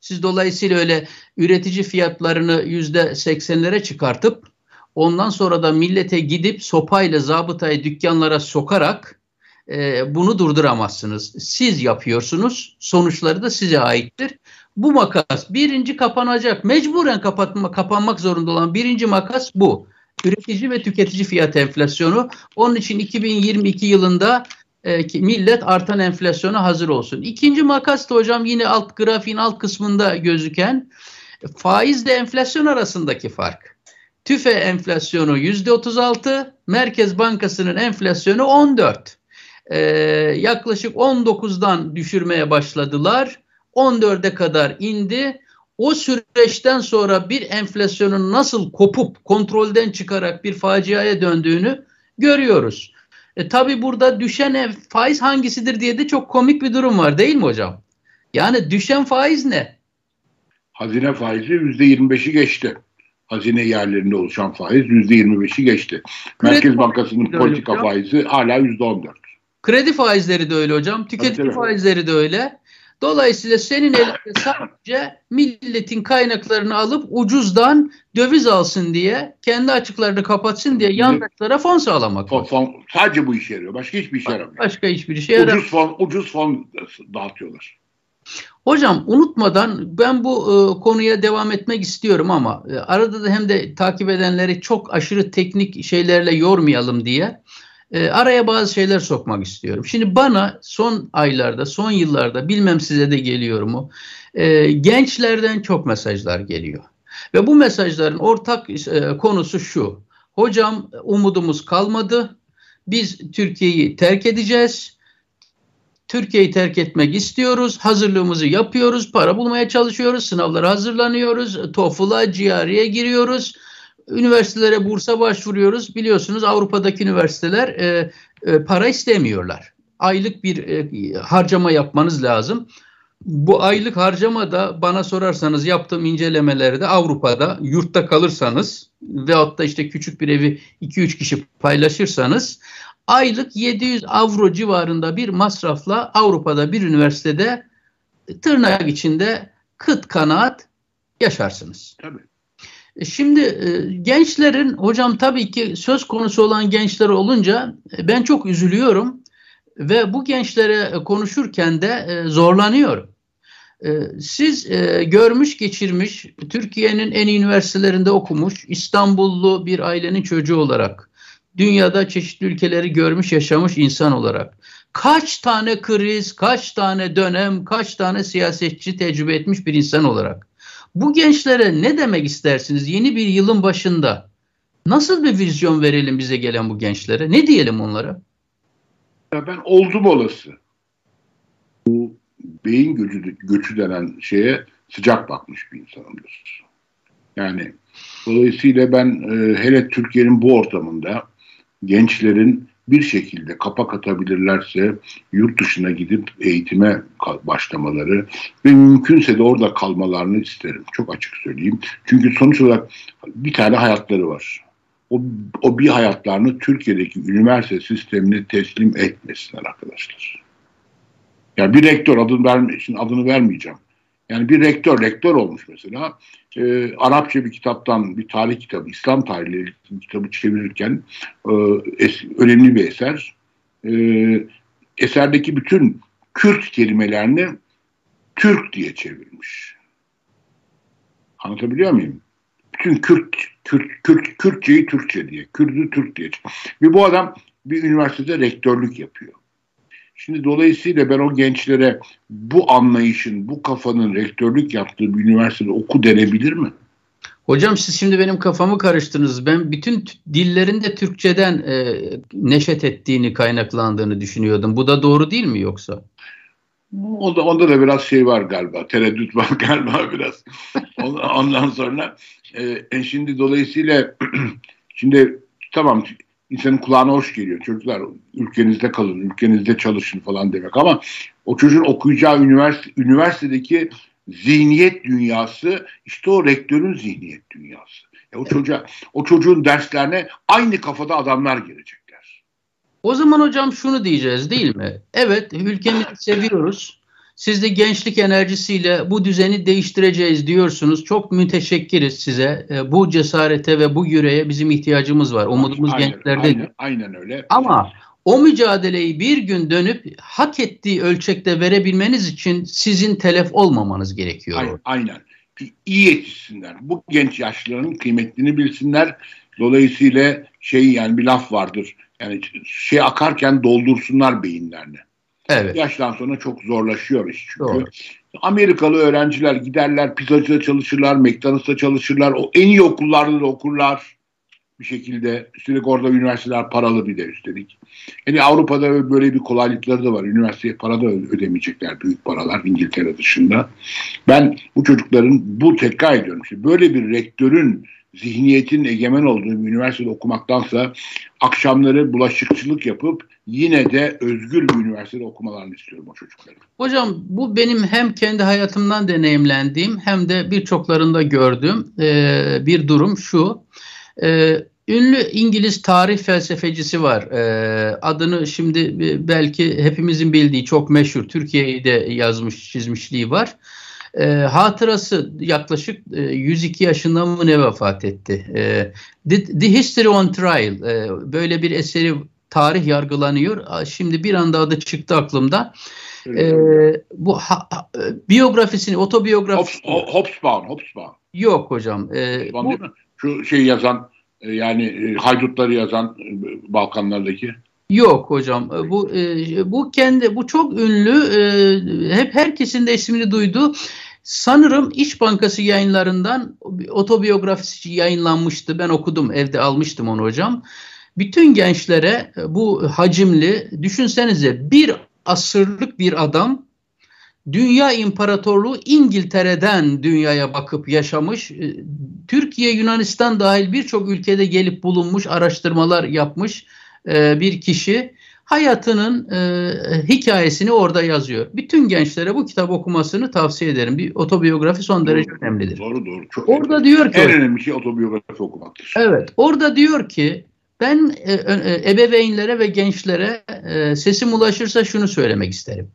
Siz dolayısıyla öyle üretici fiyatlarını yüzde seksenlere çıkartıp ondan sonra da millete gidip sopayla zabıtayı dükkanlara sokarak e, bunu durduramazsınız. Siz yapıyorsunuz. Sonuçları da size aittir. Bu makas birinci kapanacak. Mecburen kapatma, kapanmak zorunda olan birinci makas bu. Üretici ve tüketici fiyat enflasyonu. Onun için 2022 yılında e, millet artan enflasyona hazır olsun. İkinci makas da hocam yine alt grafiğin alt kısmında gözüken faizle enflasyon arasındaki fark. TÜFE enflasyonu %36, Merkez Bankası'nın enflasyonu 14. Ee, yaklaşık 19'dan düşürmeye başladılar. 14'e kadar indi. O süreçten sonra bir enflasyonun nasıl kopup kontrolden çıkarak bir faciaya döndüğünü görüyoruz. E, tabii burada düşen faiz hangisidir diye de çok komik bir durum var değil mi hocam? Yani düşen faiz ne? Hazine faizi yüzde 25'i geçti. Hazine yerlerinde oluşan faiz yüzde 25'i geçti. Kredi Merkez Bankası'nın politika faizi hala yüzde 14. Kredi faizleri de öyle hocam. Tüketici faizleri de öyle. Dolayısıyla senin elinde sadece milletin kaynaklarını alıp ucuzdan döviz alsın diye, kendi açıklarını kapatsın diye yandaşlara fon sağlamak. Fon, fon, sadece bu işe yarıyor. Başka hiçbir işe yaramıyor. Başka hiçbir işe yaramıyor. Ucuz fon, ucuz fon dağıtıyorlar. Hocam unutmadan ben bu e, konuya devam etmek istiyorum ama e, arada da hem de takip edenleri çok aşırı teknik şeylerle yormayalım diye e, araya bazı şeyler sokmak istiyorum. Şimdi bana son aylarda, son yıllarda bilmem size de geliyor mu? E, gençlerden çok mesajlar geliyor. Ve bu mesajların ortak e, konusu şu. Hocam umudumuz kalmadı. Biz Türkiye'yi terk edeceğiz. Türkiye'yi terk etmek istiyoruz. Hazırlığımızı yapıyoruz. Para bulmaya çalışıyoruz. Sınavlara hazırlanıyoruz. TOEFL'a, GRE'ye giriyoruz üniversitelere bursa başvuruyoruz. Biliyorsunuz Avrupa'daki üniversiteler e, e, para istemiyorlar. Aylık bir e, harcama yapmanız lazım. Bu aylık harcama da bana sorarsanız yaptığım incelemelerde Avrupa'da yurtta kalırsanız veyahut da işte küçük bir evi 2-3 kişi paylaşırsanız aylık 700 avro civarında bir masrafla Avrupa'da bir üniversitede tırnak içinde kıt kanaat yaşarsınız. Tabii. E, şimdi e, gençlerin hocam tabii ki söz konusu olan gençler olunca e, ben çok üzülüyorum ve bu gençlere konuşurken de zorlanıyorum. Siz görmüş geçirmiş Türkiye'nin en iyi üniversitelerinde okumuş İstanbullu bir ailenin çocuğu olarak dünyada çeşitli ülkeleri görmüş yaşamış insan olarak kaç tane kriz, kaç tane dönem, kaç tane siyasetçi tecrübe etmiş bir insan olarak bu gençlere ne demek istersiniz yeni bir yılın başında? Nasıl bir vizyon verelim bize gelen bu gençlere? Ne diyelim onlara? Ya ben oldum olası. Bu beyin göçü, göçü denen şeye sıcak bakmış bir insanımdır. Yani dolayısıyla ben e, hele Türkiye'nin bu ortamında gençlerin bir şekilde kapak atabilirlerse yurt dışına gidip eğitime başlamaları ve mümkünse de orada kalmalarını isterim. Çok açık söyleyeyim. Çünkü sonuç olarak bir tane hayatları var. O, o bir hayatlarını Türkiye'deki üniversite sistemine teslim etmesinler arkadaşlar. Yani bir rektör adını verme, şimdi adını vermeyeceğim. Yani bir rektör, rektör olmuş mesela. E, Arapça bir kitaptan, bir tarih kitabı, İslam tarihi kitabı çevirirken e, es, önemli bir eser. E, eserdeki bütün Kürt kelimelerini Türk diye çevirmiş. Anlatabiliyor muyum? Bütün Kürt, Kürt, Kürt, Kürtçeyi Türkçe diye, Kürt'ü Türk diye. Ve bu adam bir üniversitede rektörlük yapıyor. Şimdi dolayısıyla ben o gençlere bu anlayışın, bu kafanın rektörlük yaptığı bir üniversitede oku denebilir mi? Hocam siz şimdi benim kafamı karıştınız. Ben bütün dillerin de Türkçeden e, neşet ettiğini, kaynaklandığını düşünüyordum. Bu da doğru değil mi yoksa? Onda, onda da biraz şey var galiba. Tereddüt var galiba biraz. Ondan sonra e, e, şimdi dolayısıyla şimdi tamam insanın kulağına hoş geliyor. Çocuklar ülkenizde kalın, ülkenizde çalışın falan demek ama o çocuğun okuyacağı üniversite, üniversitedeki zihniyet dünyası işte o rektörün zihniyet dünyası. Ya o çocuğa, o çocuğun derslerine aynı kafada adamlar girecekler. O zaman hocam şunu diyeceğiz değil mi? Evet ülkemizi seviyoruz. Siz de gençlik enerjisiyle bu düzeni değiştireceğiz diyorsunuz. Çok müteşekkiriz size. E, bu cesarete ve bu yüreğe bizim ihtiyacımız var. Umudumuz aynen, gençlerde. Aynen, aynen öyle. Ama o mücadeleyi bir gün dönüp hak ettiği ölçekte verebilmeniz için sizin telef olmamanız gerekiyor. Aynen. aynen. İyi yetişsinler. Bu genç yaşlıların kıymetini bilsinler. Dolayısıyla şey yani bir laf vardır. Yani şey akarken doldursunlar beyinlerini. Evet. Yaştan sonra çok zorlaşıyor iş çünkü. Doğru. Amerikalı öğrenciler giderler pizzacıda çalışırlar, McDonald's'ta çalışırlar. O en iyi okullarda da okurlar bir şekilde. Üstelik orada üniversiteler paralı bir de üstelik. Yani Avrupa'da böyle bir kolaylıkları da var. Üniversiteye para da ödemeyecekler büyük paralar İngiltere dışında. Ben bu çocukların bu tekrar ediyorum. İşte böyle bir rektörün zihniyetin egemen olduğu bir üniversitede okumaktansa akşamları bulaşıkçılık yapıp yine de özgür bir üniversitede okumalarını istiyorum o çocukların. Hocam bu benim hem kendi hayatımdan deneyimlendiğim hem de birçoklarında gördüğüm e, bir durum şu. E, ünlü İngiliz tarih felsefecisi var. E, adını şimdi belki hepimizin bildiği çok meşhur Türkiye'yi de yazmış çizmişliği var. E, hatırası yaklaşık e, 102 yaşında mı ne vefat etti? E, The, The History on Trial e, böyle bir eseri tarih yargılanıyor. Şimdi bir anda adı çıktı aklımda. E, bu ha, biyografisini, otobiyografisini. Hobsbawm, Hobsbawm. Yok hocam. E, bu, Şu şey yazan e, yani e, haydutları yazan e, Balkanlardaki. Yok hocam. Bu bu kendi bu çok ünlü. Hep herkesin de ismini duydu. Sanırım İş Bankası yayınlarından otobiyografisi yayınlanmıştı. Ben okudum, evde almıştım onu hocam. Bütün gençlere bu hacimli, düşünsenize bir asırlık bir adam Dünya İmparatorluğu İngiltere'den dünyaya bakıp yaşamış. Türkiye, Yunanistan dahil birçok ülkede gelip bulunmuş, araştırmalar yapmış e, bir kişi hayatının e, hikayesini orada yazıyor. Bütün gençlere bu kitap okumasını tavsiye ederim. Bir otobiyografi son doğru, derece önemlidir. Doğru doğru. Çok orada önemli. diyor ki en önemli şey otobiyografi okumaktır. Evet. Orada diyor ki ben e, e, ebeveynlere ve gençlere e, sesim ulaşırsa şunu söylemek isterim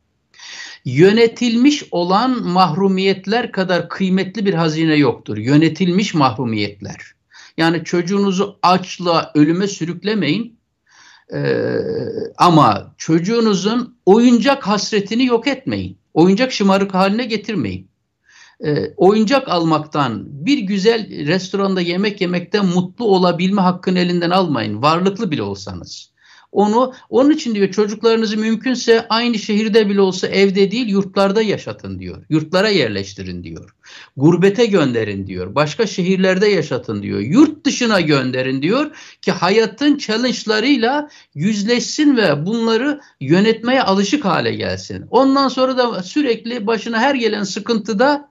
yönetilmiş olan mahrumiyetler kadar kıymetli bir hazine yoktur. Yönetilmiş mahrumiyetler. Yani çocuğunuzu açla ölüme sürüklemeyin. Ee, ama çocuğunuzun oyuncak hasretini yok etmeyin. Oyuncak şımarık haline getirmeyin. Ee, oyuncak almaktan, bir güzel restoranda yemek yemekten mutlu olabilme hakkını elinden almayın. Varlıklı bile olsanız. Onu onun için diyor çocuklarınızı mümkünse aynı şehirde bile olsa evde değil yurtlarda yaşatın diyor. Yurtlara yerleştirin diyor. Gurbete gönderin diyor. Başka şehirlerde yaşatın diyor. Yurt dışına gönderin diyor ki hayatın challenge'larıyla yüzleşsin ve bunları yönetmeye alışık hale gelsin. Ondan sonra da sürekli başına her gelen sıkıntıda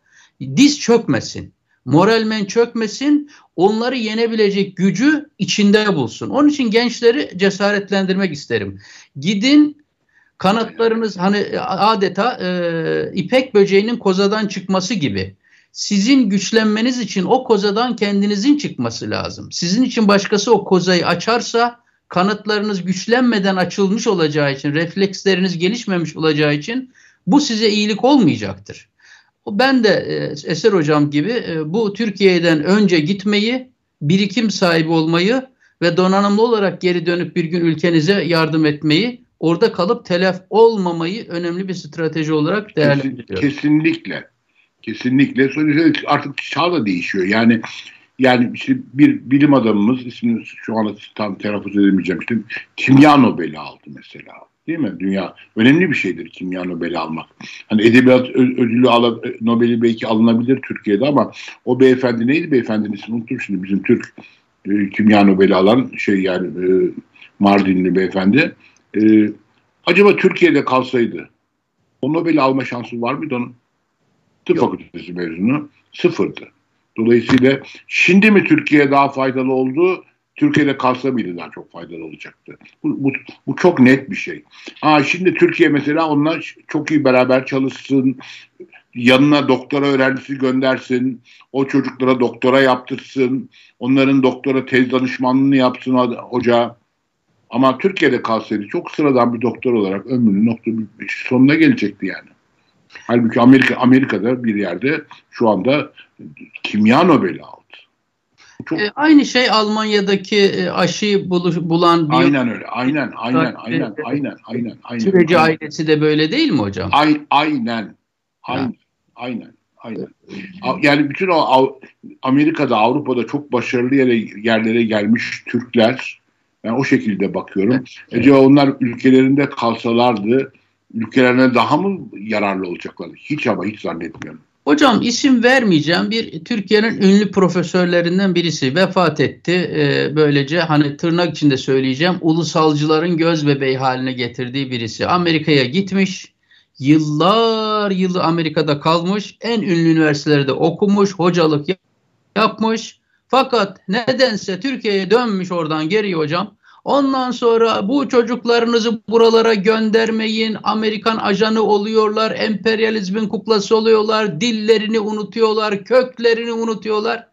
diz çökmesin moralmen çökmesin, onları yenebilecek gücü içinde bulsun. Onun için gençleri cesaretlendirmek isterim. Gidin kanatlarınız hani adeta e, ipek böceğinin kozadan çıkması gibi. Sizin güçlenmeniz için o kozadan kendinizin çıkması lazım. Sizin için başkası o kozayı açarsa kanatlarınız güçlenmeden açılmış olacağı için, refleksleriniz gelişmemiş olacağı için bu size iyilik olmayacaktır. Ben de e, Eser Hocam gibi e, bu Türkiye'den önce gitmeyi, birikim sahibi olmayı ve donanımlı olarak geri dönüp bir gün ülkenize yardım etmeyi, orada kalıp telef olmamayı önemli bir strateji olarak değerlendiriyorum. Kesinlikle. Kesinlikle. Sonuçta artık çağ da değişiyor. Yani yani işte bir bilim adamımız ismini şu anda tam telaffuz edemeyeceğim işte kimya Nobel'i aldı mesela. Değil mi? Dünya önemli bir şeydir kimya Nobel'i almak. Hani edebiyat ödülü al Nobel'i belki alınabilir Türkiye'de ama o beyefendi neydi beyefendinin ismini unuttum şimdi bizim Türk e, kimya Nobel'i alan şey yani e, Mardinli beyefendi. E, acaba Türkiye'de kalsaydı o Nobel'i alma şansı var mıydı onun? Tıp Yok. fakültesi mezunu sıfırdı. Dolayısıyla şimdi mi Türkiye daha faydalı oldu? Türkiye'de kalsa mıydı daha çok faydalı olacaktı. Bu, bu, bu çok net bir şey. Ha, şimdi Türkiye mesela onlar çok iyi beraber çalışsın, yanına doktora öğrencisi göndersin, o çocuklara doktora yaptırsın, onların doktora tez danışmanlığını yapsın hoca. Ama Türkiye'de kalsaydı çok sıradan bir doktor olarak ömrünün nokta sonuna gelecekti yani. Halbuki Amerika Amerika'da bir yerde şu anda kimya Nobel'i aldı. Çok... E, aynı şey Almanya'daki e, aşıyı buluş, bulan bir Aynen öyle. Aynen, aynen, aynen, aynen, aynen, aynen. Süreci aynen. ailesi de böyle değil mi hocam? Ay, aynen. Aynen. Aynen. Aynen. Yani bütün o Amerika'da, Avrupa'da çok başarılı yere, yerlere gelmiş Türkler ben o şekilde bakıyorum. Evet. Acaba onlar ülkelerinde kalsalardı ülkelerine daha mı yararlı olacaklar? Hiç ama hiç zannetmiyorum. Hocam isim vermeyeceğim bir Türkiye'nin ünlü profesörlerinden birisi vefat etti. Ee, böylece hani tırnak içinde söyleyeceğim ulusalcıların göz bebeği haline getirdiği birisi. Amerika'ya gitmiş yıllar yılı Amerika'da kalmış en ünlü üniversitelerde okumuş hocalık yapmış. Fakat nedense Türkiye'ye dönmüş oradan geri hocam Ondan sonra bu çocuklarınızı buralara göndermeyin. Amerikan ajanı oluyorlar, emperyalizmin kuklası oluyorlar, dillerini unutuyorlar, köklerini unutuyorlar.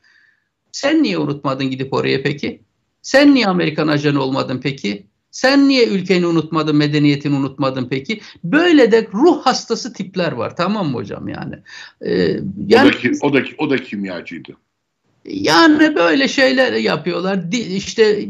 Sen niye unutmadın gidip oraya peki? Sen niye Amerikan ajanı olmadın peki? Sen niye ülkeni unutmadın, medeniyetini unutmadın peki? Böyle de ruh hastası tipler var tamam mı hocam yani? Ee, yani o, da, o, da, o da kimyacıydı. Yani böyle şeyler yapıyorlar. İşte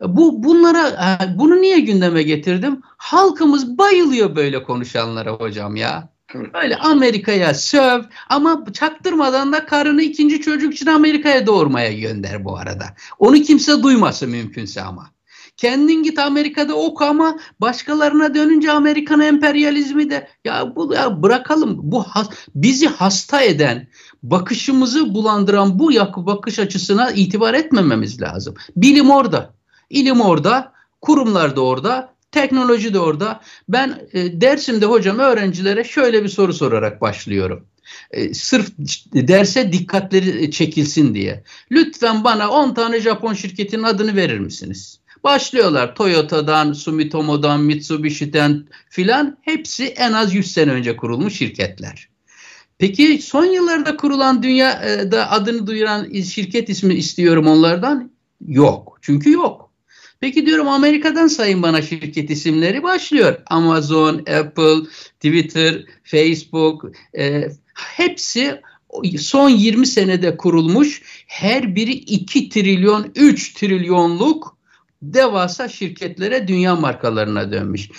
bu bunlara bunu niye gündeme getirdim? Halkımız bayılıyor böyle konuşanlara hocam ya. Böyle Amerika'ya söv ama çaktırmadan da karını ikinci çocuk için Amerika'ya doğurmaya gönder bu arada. Onu kimse duymasın mümkünse ama. Kendin git Amerika'da oku ama başkalarına dönünce Amerikan emperyalizmi de ya bu ya bırakalım bu has, bizi hasta eden bakışımızı bulandıran bu bakış açısına itibar etmememiz lazım. Bilim orada, ilim orada, kurumlar da orada, teknoloji de orada. Ben e, dersimde hocam öğrencilere şöyle bir soru sorarak başlıyorum. E, sırf derse dikkatleri çekilsin diye. Lütfen bana 10 tane Japon şirketinin adını verir misiniz? Başlıyorlar Toyota'dan, Sumitomo'dan, Mitsubishi'den filan hepsi en az 100 sene önce kurulmuş şirketler. Peki son yıllarda kurulan dünyada adını duyuran şirket ismi istiyorum onlardan. Yok. Çünkü yok. Peki diyorum Amerika'dan sayın bana şirket isimleri başlıyor. Amazon, Apple, Twitter, Facebook e, hepsi son 20 senede kurulmuş. Her biri 2 trilyon, 3 trilyonluk devasa şirketlere dünya markalarına dönmüş.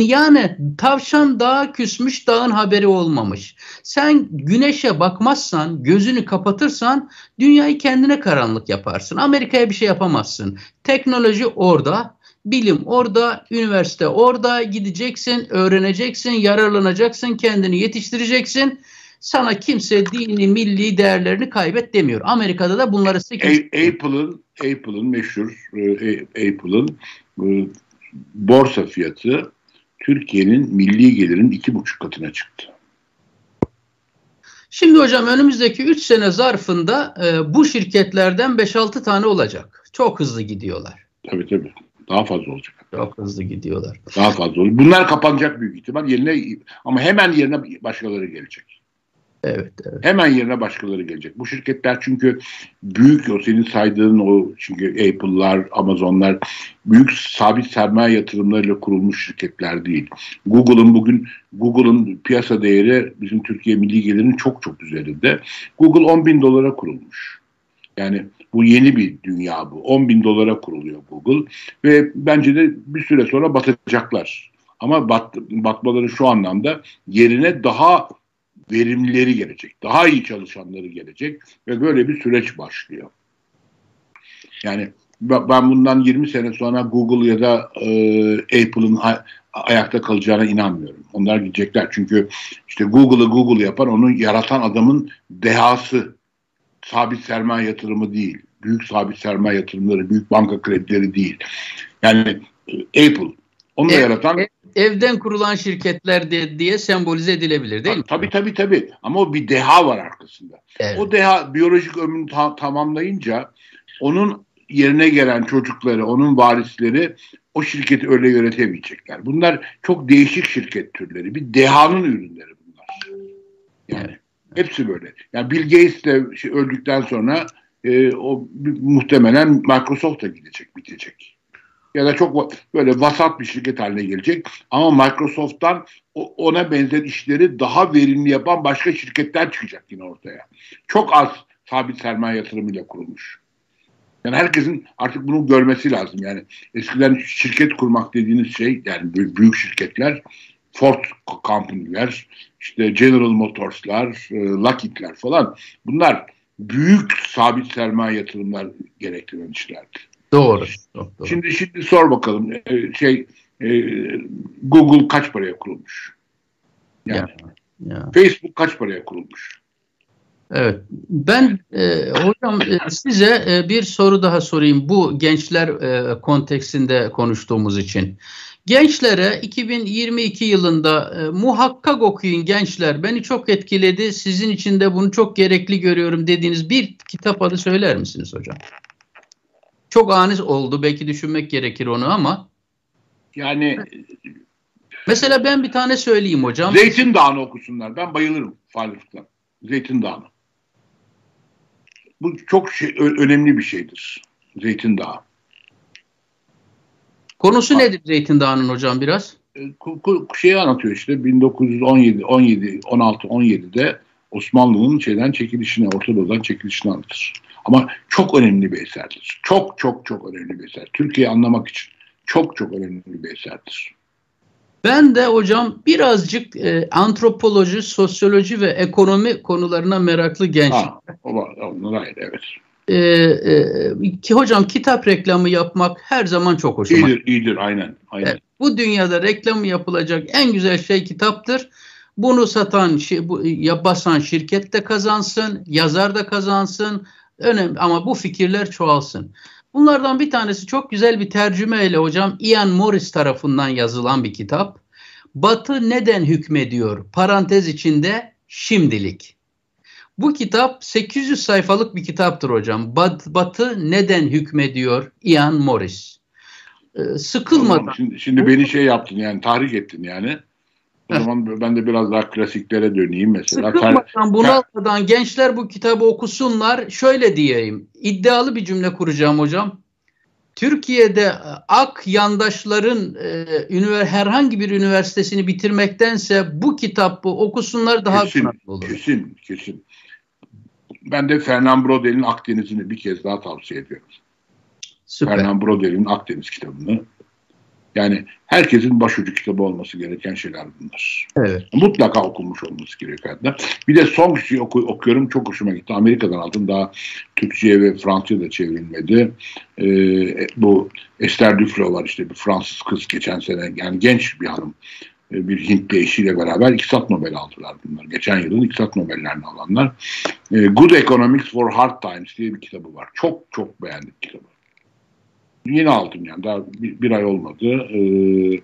Yani tavşan dağa küsmüş dağın haberi olmamış. Sen güneşe bakmazsan gözünü kapatırsan dünyayı kendine karanlık yaparsın. Amerika'ya bir şey yapamazsın. Teknoloji orada. Bilim orada, üniversite orada, gideceksin, öğreneceksin, yararlanacaksın, kendini yetiştireceksin sana kimse dini, milli değerlerini kaybet demiyor. Amerika'da da bunları 8... Apple'ın Apple'ın meşhur e, Apple'ın e, borsa fiyatı Türkiye'nin milli gelirin iki buçuk katına çıktı. Şimdi hocam önümüzdeki 3 sene zarfında e, bu şirketlerden 5-6 tane olacak. Çok hızlı gidiyorlar. Tabii tabii. Daha fazla olacak. Çok hızlı gidiyorlar. Daha fazla olacak. Bunlar kapanacak büyük ihtimal yerine ama hemen yerine başkaları gelecek. Evet, evet. Hemen yerine başkaları gelecek. Bu şirketler çünkü büyük o senin saydığın o çünkü Apple'lar, Amazon'lar büyük sabit sermaye yatırımlarıyla kurulmuş şirketler değil. Google'ın bugün Google'ın piyasa değeri bizim Türkiye milli gelirinin çok çok üzerinde. Google 10 bin dolara kurulmuş. Yani bu yeni bir dünya bu. 10 bin dolara kuruluyor Google ve bence de bir süre sonra batacaklar. Ama bat, batmaları şu anlamda yerine daha verimlileri gelecek. Daha iyi çalışanları gelecek ve böyle bir süreç başlıyor. Yani ben bundan 20 sene sonra Google ya da e, Apple'ın ayakta kalacağına inanmıyorum. Onlar gidecekler çünkü işte Google'ı Google yapan onu yaratan adamın dehası sabit sermaye yatırımı değil. Büyük sabit sermaye yatırımları, büyük banka kredileri değil. Yani e, Apple onu ev, yaratan evden kurulan şirketler de, diye sembolize edilebilir değil mi? Tabii tabii tabii ama o bir deha var arkasında. Evet. O deha biyolojik ömrünü ta- tamamlayınca onun yerine gelen çocukları, onun varisleri o şirketi öyle yönetemeyecekler. Bunlar çok değişik şirket türleri. Bir dehanın ürünleri bunlar. Yani evet. hepsi böyle. Yani Bill Gates de şey, öldükten sonra e, o muhtemelen Microsoft da gidecek, bitecek. Ya da çok böyle vasat bir şirket haline gelecek. Ama Microsoft'tan ona benzer işleri daha verimli yapan başka şirketler çıkacak yine ortaya. Çok az sabit sermaye yatırımıyla kurulmuş. Yani herkesin artık bunu görmesi lazım. Yani eskiden şirket kurmak dediğiniz şey yani büyük şirketler Ford Company'ler, işte General Motors'lar, e, Lockheed'ler falan bunlar büyük sabit sermaye yatırımlar gerektiren işlerdi. Doğru. doğru. Şimdi şimdi sor bakalım e, şey e, Google kaç paraya kurulmuş? Yani ya, ya. Facebook kaç paraya kurulmuş? Evet. Ben e, hocam e, size e, bir soru daha sorayım bu gençler e, konteksinde konuştuğumuz için. Gençlere 2022 yılında e, muhakkak okuyun gençler. Beni çok etkiledi. Sizin için de bunu çok gerekli görüyorum dediğiniz bir kitap adı söyler misiniz hocam? Çok ani oldu. Belki düşünmek gerekir onu ama. Yani Mesela ben bir tane söyleyeyim hocam. Zeytin Dağı'nı okusunlar. Ben bayılırım Falif'ten. Zeytin Dağı'nı. Bu çok şey, önemli bir şeydir. Zeytin Dağı. Konusu nedir Zeytin Dağı'nın hocam biraz? E, şeyi anlatıyor işte 1917, 17, 16, 17'de Osmanlı'nın şeyden çekilişini, Orta Doğu'dan çekilişini anlatır. Ama çok önemli bir eserdir. Çok çok çok önemli bir eser. Türkiye'yi anlamak için çok çok önemli bir eserdir. Ben de hocam birazcık e, antropoloji, sosyoloji ve ekonomi konularına meraklı genç. Ha, onlar ayrı evet. Ee, e, ki hocam kitap reklamı yapmak her zaman çok hoşuma. İyidir, iyidir aynen. aynen. Evet, bu dünyada reklamı yapılacak en güzel şey kitaptır. Bunu satan, bu, ya basan şirket de kazansın, yazar da kazansın. Önemli ama bu fikirler çoğalsın. Bunlardan bir tanesi çok güzel bir tercümeyle hocam Ian Morris tarafından yazılan bir kitap. Batı neden hükmediyor? Parantez içinde şimdilik. Bu kitap 800 sayfalık bir kitaptır hocam. Bat, Batı neden hükmediyor? Ian Morris. Ee, sıkılmadan. Şimdi, şimdi beni şey yaptın yani tahrik ettin yani. O zaman ben de biraz daha klasiklere döneyim mesela. Sıkılmadan, bunalmadan gençler bu kitabı okusunlar. Şöyle diyeyim. İddialı bir cümle kuracağım hocam. Türkiye'de ak yandaşların e, herhangi bir üniversitesini bitirmektense bu kitabı okusunlar daha kesin, olur. Kesin, kesin. Ben de Fernand Brodel'in Akdeniz'ini bir kez daha tavsiye ediyorum. Süper. Fernand Brodel'in Akdeniz kitabını yani herkesin başucu kitabı olması gereken şeyler bunlar. Evet. Mutlaka okunmuş olması gerekiyor. Bir de son şey oku, okuyorum çok hoşuma gitti. Amerika'dan aldım daha Türkçe'ye ve Fransızca da çevrilmedi. Ee, bu Esther Duflo var işte bir Fransız kız geçen sene yani genç bir hanım e, bir Hintli eşiyle beraber İktisat Nobel aldılar bunlar. Geçen yılın İktisat Nobel'lerini alanlar. E, Good Economics for Hard Times diye bir kitabı var. Çok çok beğendim kitabı. Yeni aldım yani daha bir, bir ay olmadı. Ee,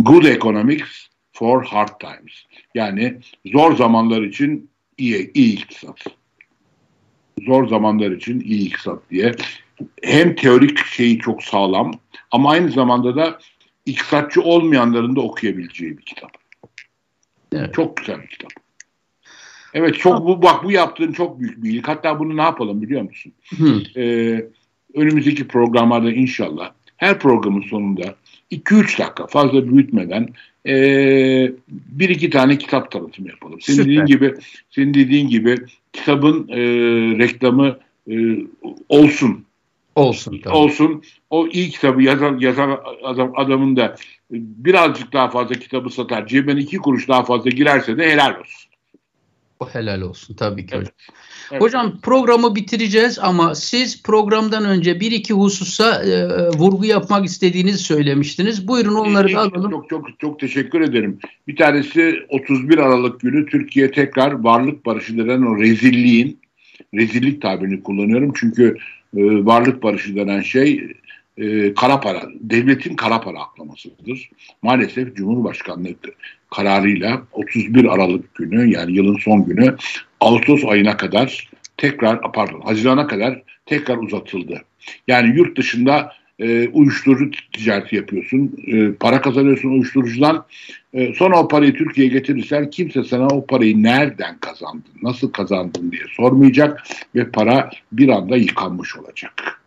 Good Economics for Hard Times. Yani zor zamanlar için iyi, iyi iktisat. Zor zamanlar için iyi iktisat diye. Hem teorik şeyi çok sağlam ama aynı zamanda da iktisatçı olmayanların da okuyabileceği bir kitap. Evet. Çok güzel bir kitap. Evet çok bu bak bu yaptığın çok büyük bir iyilik. Hatta bunu ne yapalım biliyor musun? Hı. Ee, önümüzdeki programlarda inşallah her programın sonunda 2-3 dakika fazla büyütmeden e, bir iki tane kitap tanıtımı yapalım. Senin Süper. dediğin gibi senin dediğin gibi kitabın e, reklamı e, olsun. Olsun. Tabii. Olsun. O iyi kitabı yazan, yazan adam, adamın da birazcık daha fazla kitabı satar. Cebine iki kuruş daha fazla girerse de helal olsun. O helal olsun tabii ki evet. hocam. Evet. Hocam programı bitireceğiz ama siz programdan önce bir iki hususa e, vurgu yapmak istediğinizi söylemiştiniz. Buyurun onları da alalım. Çok çok çok teşekkür ederim. Bir tanesi 31 Aralık günü Türkiye tekrar varlık barışı denen o rezilliğin rezillik tabirini kullanıyorum. Çünkü e, varlık barışı denen şey e, kara para, devletin kara para aklamasıdır. Maalesef Cumhurbaşkanlığı kararıyla 31 Aralık günü yani yılın son günü Ağustos ayına kadar tekrar pardon Haziran'a kadar tekrar uzatıldı. Yani yurt dışında e, uyuşturucu ticareti yapıyorsun, e, para kazanıyorsun uyuşturucudan. E, sonra o parayı Türkiye'ye getirirsen kimse sana o parayı nereden kazandın, nasıl kazandın diye sormayacak ve para bir anda yıkanmış olacak.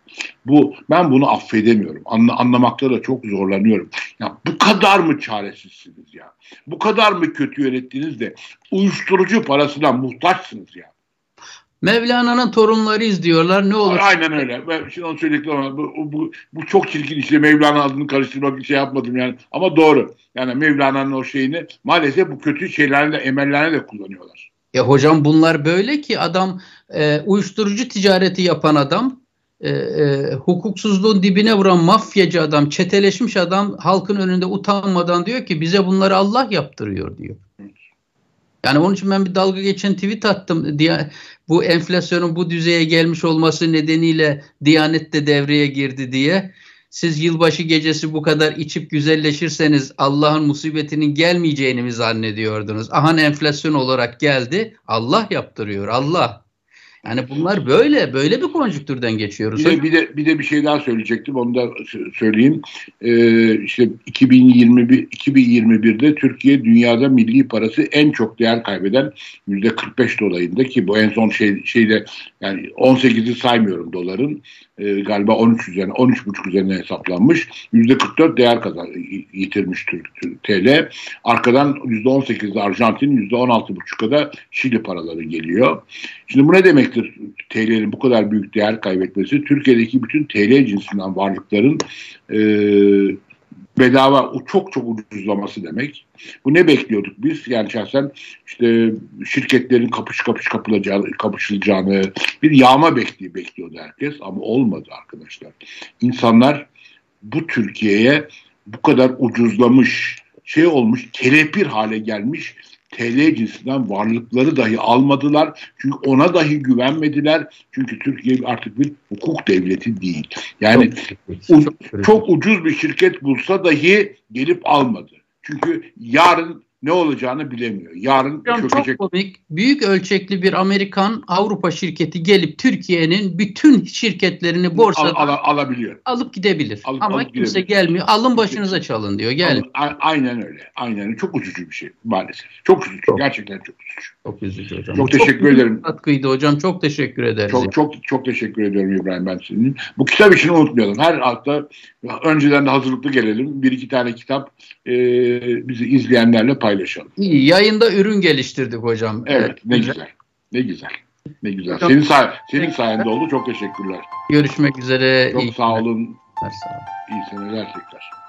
Bu ben bunu affedemiyorum. Anla, anlamakta da çok zorlanıyorum. Ya bu kadar mı çaresizsiniz ya? Bu kadar mı kötü yönettiniz de uyuşturucu parasına muhtaçsınız ya? Mevlana'nın torunları diyorlar. Ne olur? Aynen öyle. Ben şimdi onu söylediklerim ama bu, bu, bu çok çirkin işte Mevlana adını karıştırmak bir şey yapmadım yani. Ama doğru. Yani Mevlana'nın o şeyini maalesef bu kötü şeylerle emellerine de kullanıyorlar. Ya hocam bunlar böyle ki adam e, uyuşturucu ticareti yapan adam e, e, hukuksuzluğun dibine vuran mafyacı adam, çeteleşmiş adam halkın önünde utanmadan diyor ki bize bunları Allah yaptırıyor diyor. Yani onun için ben bir dalga geçen tweet attım. Diye, bu enflasyonun bu düzeye gelmiş olması nedeniyle Diyanet de devreye girdi diye. Siz yılbaşı gecesi bu kadar içip güzelleşirseniz Allah'ın musibetinin gelmeyeceğini mi zannediyordunuz? Ahan enflasyon olarak geldi. Allah yaptırıyor. Allah. Yani bunlar böyle böyle bir konjüktürden geçiyoruz. Bir de, bir de bir de bir şey daha söyleyecektim. Onu da söyleyeyim. Ee, işte 2021 2021'de Türkiye dünyada milli parası en çok değer kaybeden yüzde 45 dolayında ki bu en son şey şeyde yani 18'i saymıyorum doların e, galiba 13 üzerine 13,5 üzerine hesaplanmış. %44 değer kazan yitirmiş TL. Arkadan %18'de Arjantin, %16,5'a da Şili paraları geliyor. Şimdi bu ne demektir TL'nin bu kadar büyük değer kaybetmesi? Türkiye'deki bütün TL cinsinden varlıkların e, bedava çok çok ucuzlaması demek. Bu ne bekliyorduk biz? Yani şahsen işte şirketlerin kapış kapış kapılacağını, kapışılacağını bir yağma bekliyor, bekliyordu herkes ama olmadı arkadaşlar. İnsanlar bu Türkiye'ye bu kadar ucuzlamış, şey olmuş, kelepir hale gelmiş TL cinsinden varlıkları dahi almadılar. Çünkü ona dahi güvenmediler. Çünkü Türkiye artık bir hukuk devleti değil. Yani çok, çok, çok ucuz bir şirket bulsa dahi gelip almadı. Çünkü yarın ne olacağını bilemiyor. Yarın Hocam çökecek. Çok komik. Büyük ölçekli bir Amerikan Avrupa şirketi gelip Türkiye'nin bütün şirketlerini borsada al, al, alabiliyor. Alıp gidebilir. Alıp, Ama alıp kimse gidebilir. gelmiyor. Alın başınıza çalın diyor. Gel. Aynen öyle. Aynen Çok üzücü bir şey maalesef. Çok üzücü. Çok. Gerçekten çok üzücü. Çok üzücü hocam. Çok, çok teşekkür ederim. Katkıydı hocam. Çok teşekkür ederiz. Çok çok çok teşekkür ediyorum İbrahim ben senin. Bu kitap işini unutmayalım. Her hafta önceden de hazırlıklı gelelim. Bir iki tane kitap e, bizi izleyenlerle paylaşalım. İyi, yayında ürün geliştirdik hocam. Evet, ne güzel. güzel. Ne güzel. Ne güzel. Çok senin say senin sayende oldu. Çok teşekkürler. Görüşmek üzere. Çok İyi sağ olun. Her sağ olun. İyi seneler tekrar.